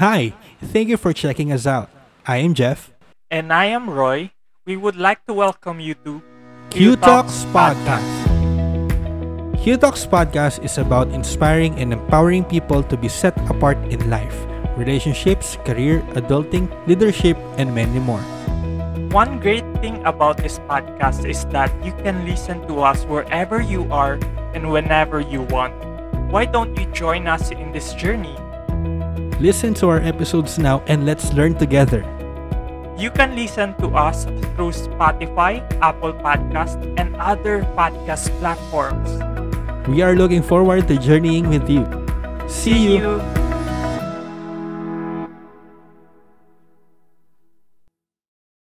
Hi, thank you for checking us out. I am Jeff. And I am Roy. We would like to welcome you to Q Talks Podcast. Q Talks Podcast is about inspiring and empowering people to be set apart in life, relationships, career, adulting, leadership, and many more. One great thing about this podcast is that you can listen to us wherever you are and whenever you want. Why don't you join us in this journey? Listen to our episodes now and let's learn together. You can listen to us through Spotify, Apple Podcast, and other podcast platforms. We are looking forward to journeying with you. See you. you.